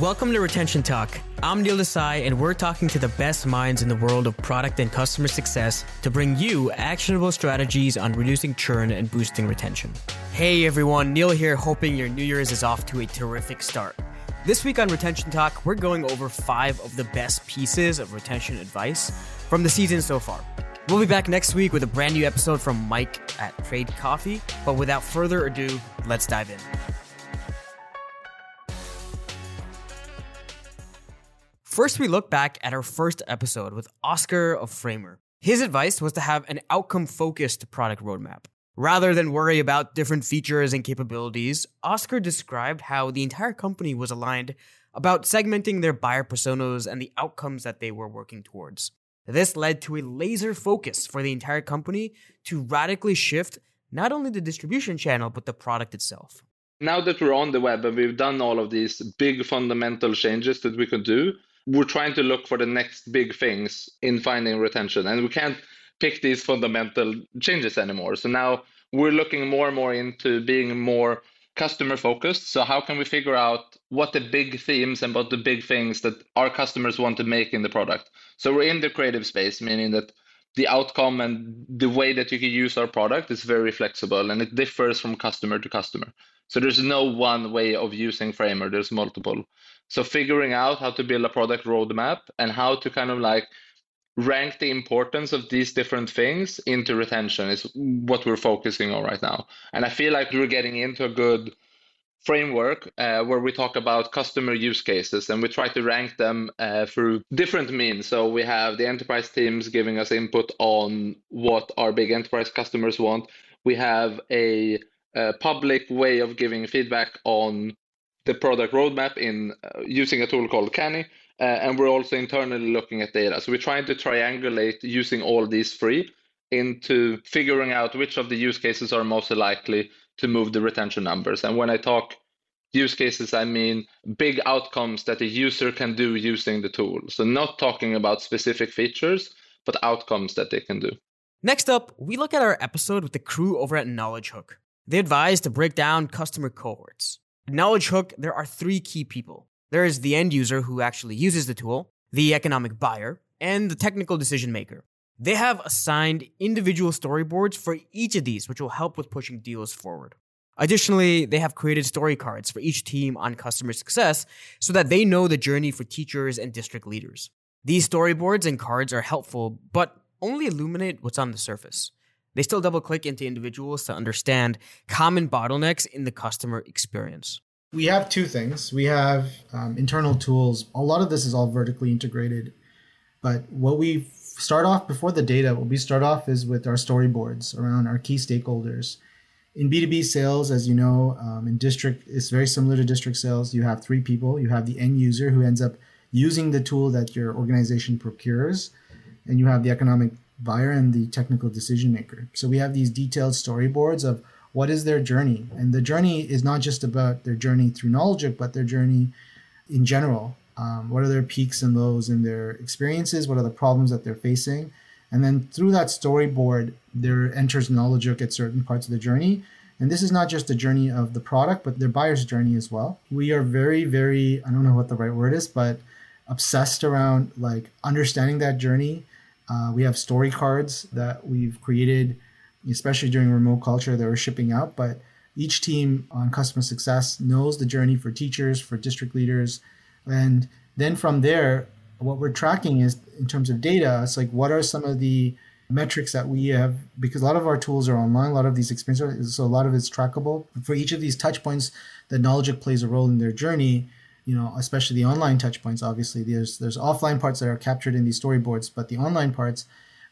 Welcome to Retention Talk. I'm Neil Desai, and we're talking to the best minds in the world of product and customer success to bring you actionable strategies on reducing churn and boosting retention. Hey everyone, Neil here, hoping your New Year's is off to a terrific start. This week on Retention Talk, we're going over five of the best pieces of retention advice from the season so far. We'll be back next week with a brand new episode from Mike at Trade Coffee, but without further ado, let's dive in. First, we look back at our first episode with Oscar of Framer. His advice was to have an outcome focused product roadmap. Rather than worry about different features and capabilities, Oscar described how the entire company was aligned about segmenting their buyer personas and the outcomes that they were working towards. This led to a laser focus for the entire company to radically shift not only the distribution channel, but the product itself. Now that we're on the web and we've done all of these big fundamental changes that we could do, we're trying to look for the next big things in finding retention and we can't pick these fundamental changes anymore. So now we're looking more and more into being more customer focused so how can we figure out what the big themes and what the big things that our customers want to make in the product? So we're in the creative space meaning that the outcome and the way that you can use our product is very flexible and it differs from customer to customer. So there's no one way of using framer. There's multiple. So figuring out how to build a product roadmap and how to kind of like rank the importance of these different things into retention is what we're focusing on right now. And I feel like we're getting into a good framework uh, where we talk about customer use cases and we try to rank them uh, through different means. So we have the enterprise teams giving us input on what our big enterprise customers want. We have a, a public way of giving feedback on the product roadmap in uh, using a tool called Canny. Uh, and we're also internally looking at data. So we're trying to triangulate using all these three into figuring out which of the use cases are most likely to move the retention numbers. And when I talk use cases, I mean big outcomes that a user can do using the tool. So not talking about specific features, but outcomes that they can do. Next up, we look at our episode with the crew over at Knowledgehook. They advise to break down customer cohorts. At Knowledgehook, there are three key people. There is the end user who actually uses the tool, the economic buyer, and the technical decision maker. They have assigned individual storyboards for each of these, which will help with pushing deals forward. Additionally, they have created story cards for each team on customer success so that they know the journey for teachers and district leaders. These storyboards and cards are helpful, but only illuminate what's on the surface. They still double click into individuals to understand common bottlenecks in the customer experience. We have two things. We have um, internal tools. A lot of this is all vertically integrated. But what we start off before the data, what we start off is with our storyboards around our key stakeholders. In B2B sales, as you know, um, in district, it's very similar to district sales. You have three people. You have the end user who ends up using the tool that your organization procures, and you have the economic buyer and the technical decision maker. So we have these detailed storyboards of what is their journey. And the journey is not just about their journey through knowledge, but their journey in general. Um, what are their peaks and lows in their experiences? What are the problems that they're facing? And then through that storyboard, there enters knowledge at certain parts of the journey. And this is not just the journey of the product, but their buyer's journey as well. We are very, very, I don't know what the right word is, but obsessed around like understanding that journey uh, we have story cards that we've created, especially during remote culture that we're shipping out. But each team on customer success knows the journey for teachers, for district leaders. And then from there, what we're tracking is in terms of data, it's like what are some of the metrics that we have because a lot of our tools are online a lot of these experiences so a lot of it's trackable for each of these touch points the knowledge plays a role in their journey you know, especially the online touch points. Obviously, there's there's offline parts that are captured in these storyboards, but the online parts,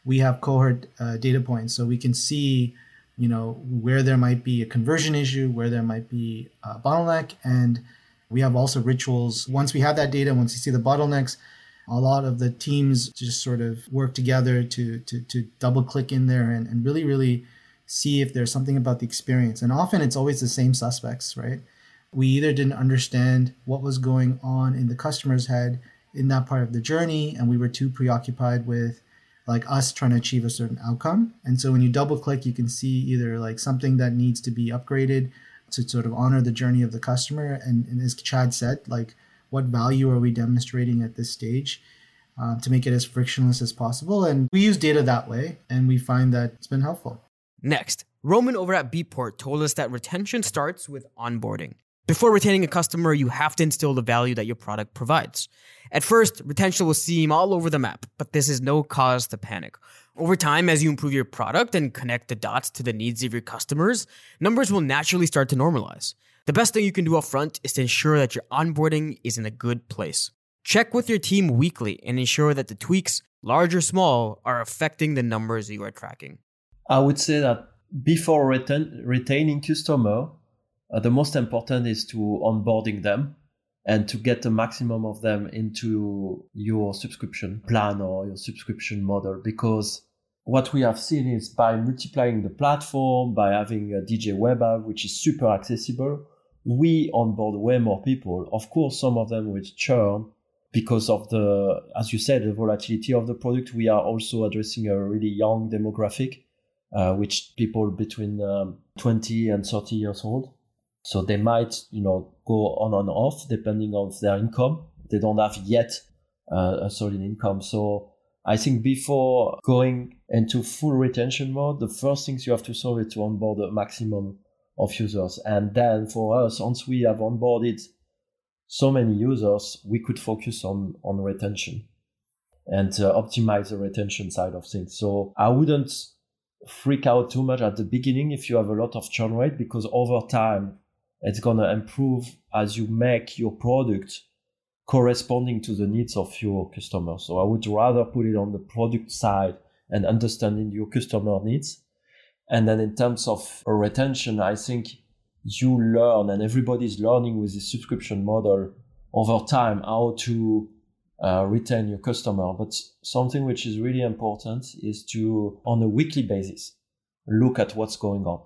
we have cohort uh, data points, so we can see, you know, where there might be a conversion issue, where there might be a bottleneck, and we have also rituals. Once we have that data, once you see the bottlenecks, a lot of the teams just sort of work together to to, to double click in there and, and really really see if there's something about the experience. And often it's always the same suspects, right? we either didn't understand what was going on in the customer's head in that part of the journey and we were too preoccupied with like us trying to achieve a certain outcome and so when you double click you can see either like something that needs to be upgraded to sort of honor the journey of the customer and, and as chad said like what value are we demonstrating at this stage uh, to make it as frictionless as possible. And we use data that way, and we find that it's been helpful. Next, Roman over at Beatport told us that retention starts with onboarding. Before retaining a customer, you have to instill the value that your product provides. At first, retention will seem all over the map, but this is no cause to panic. Over time, as you improve your product and connect the dots to the needs of your customers, numbers will naturally start to normalize. The best thing you can do upfront is to ensure that your onboarding is in a good place. Check with your team weekly and ensure that the tweaks, large or small, are affecting the numbers you are tracking. I would say that before retain, retaining customer, uh, the most important is to onboarding them and to get the maximum of them into your subscription plan or your subscription model because what we have seen is by multiplying the platform by having a dj web app which is super accessible we onboard way more people of course some of them will churn because of the, as you said, the volatility of the product. We are also addressing a really young demographic, uh, which people between um, 20 and 30 years old. So they might, you know, go on and off depending on their income. They don't have yet uh, a solid income. So I think before going into full retention mode, the first things you have to solve is to onboard a maximum of users. And then for us, once we have onboarded so many users, we could focus on, on retention and uh, optimize the retention side of things. So I wouldn't freak out too much at the beginning if you have a lot of churn rate because over time it's going to improve as you make your product corresponding to the needs of your customers. So I would rather put it on the product side and understanding your customer needs. And then in terms of retention, I think you learn and everybody's learning with the subscription model over time how to uh, retain your customer. But something which is really important is to, on a weekly basis, look at what's going on,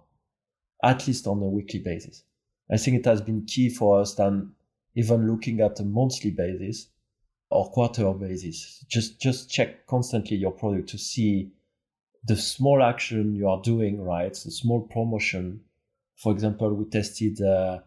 at least on a weekly basis. I think it has been key for us than even looking at a monthly basis or quarter basis. Just, just check constantly your product to see the small action you are doing right, the small promotion for example, we tested uh,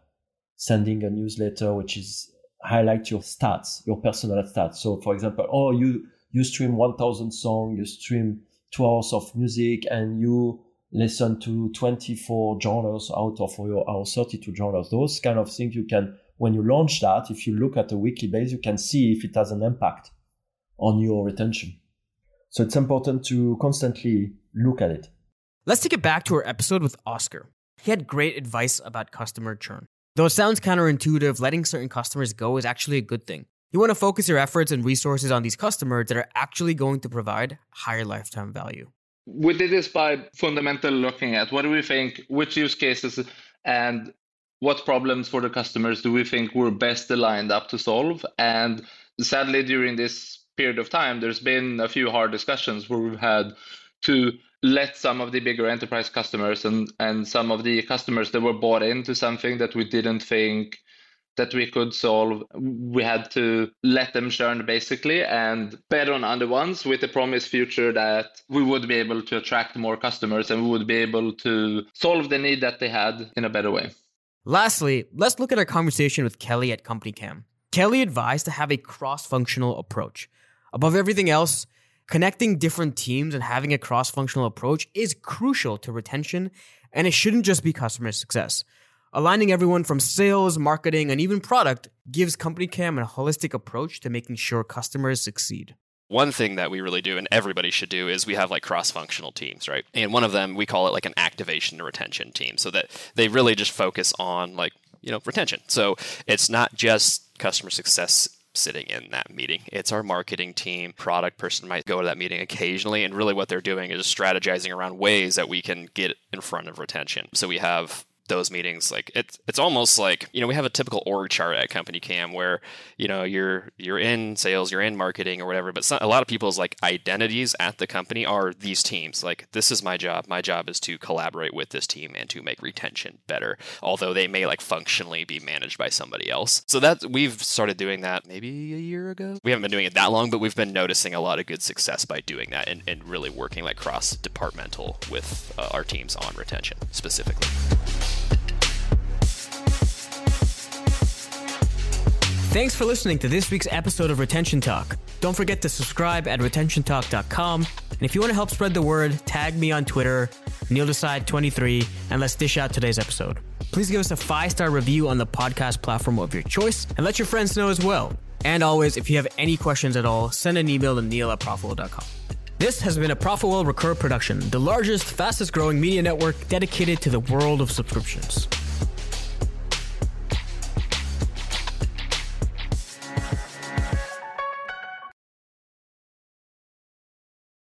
sending a newsletter which is highlight your stats, your personal stats. So, for example, oh, you you stream 1,000 songs, you stream two hours of music, and you listen to 24 journals out of your our 32 journals. Those kind of things you can, when you launch that, if you look at a weekly base, you can see if it has an impact on your retention. So it's important to constantly look at it. Let's take it back to our episode with Oscar. He had great advice about customer churn. Though it sounds counterintuitive, letting certain customers go is actually a good thing. You want to focus your efforts and resources on these customers that are actually going to provide higher lifetime value. We did this by fundamentally looking at what do we think, which use cases and what problems for the customers do we think we're best aligned up to solve. And sadly, during this period of time, there's been a few hard discussions where we've had to let some of the bigger enterprise customers and, and some of the customers that were bought into something that we didn't think that we could solve, we had to let them churn basically and bet on other ones with the promised future that we would be able to attract more customers and we would be able to solve the need that they had in a better way. Lastly, let's look at our conversation with Kelly at CompanyCam. Kelly advised to have a cross functional approach. Above everything else, Connecting different teams and having a cross functional approach is crucial to retention, and it shouldn't just be customer success. Aligning everyone from sales, marketing, and even product gives CompanyCam a holistic approach to making sure customers succeed. One thing that we really do, and everybody should do, is we have like cross functional teams, right? And one of them, we call it like an activation retention team, so that they really just focus on like, you know, retention. So it's not just customer success sitting in that meeting. It's our marketing team. Product person might go to that meeting occasionally, and really what they're doing is strategizing around ways that we can get in front of retention. So we have those meetings like it's it's almost like you know we have a typical org chart at CompanyCam where you know you're you're in sales you're in marketing or whatever but some, a lot of people's like identities at the company are these teams. Like this is my job. My job is to collaborate with this team and to make retention better although they may like functionally be managed by somebody else. So that we've started doing that maybe a year ago. We haven't been doing it that long but we've been noticing a lot of good success by doing that and, and really working like cross departmental with uh, our teams on retention specifically Thanks for listening to this week's episode of Retention Talk. Don't forget to subscribe at retentiontalk.com. And if you want to help spread the word, tag me on Twitter, NeilDesai23, and let's dish out today's episode. Please give us a five star review on the podcast platform of your choice and let your friends know as well. And always, if you have any questions at all, send an email to neil at profitwell.com. This has been a Profitwell Recur production, the largest, fastest growing media network dedicated to the world of subscriptions.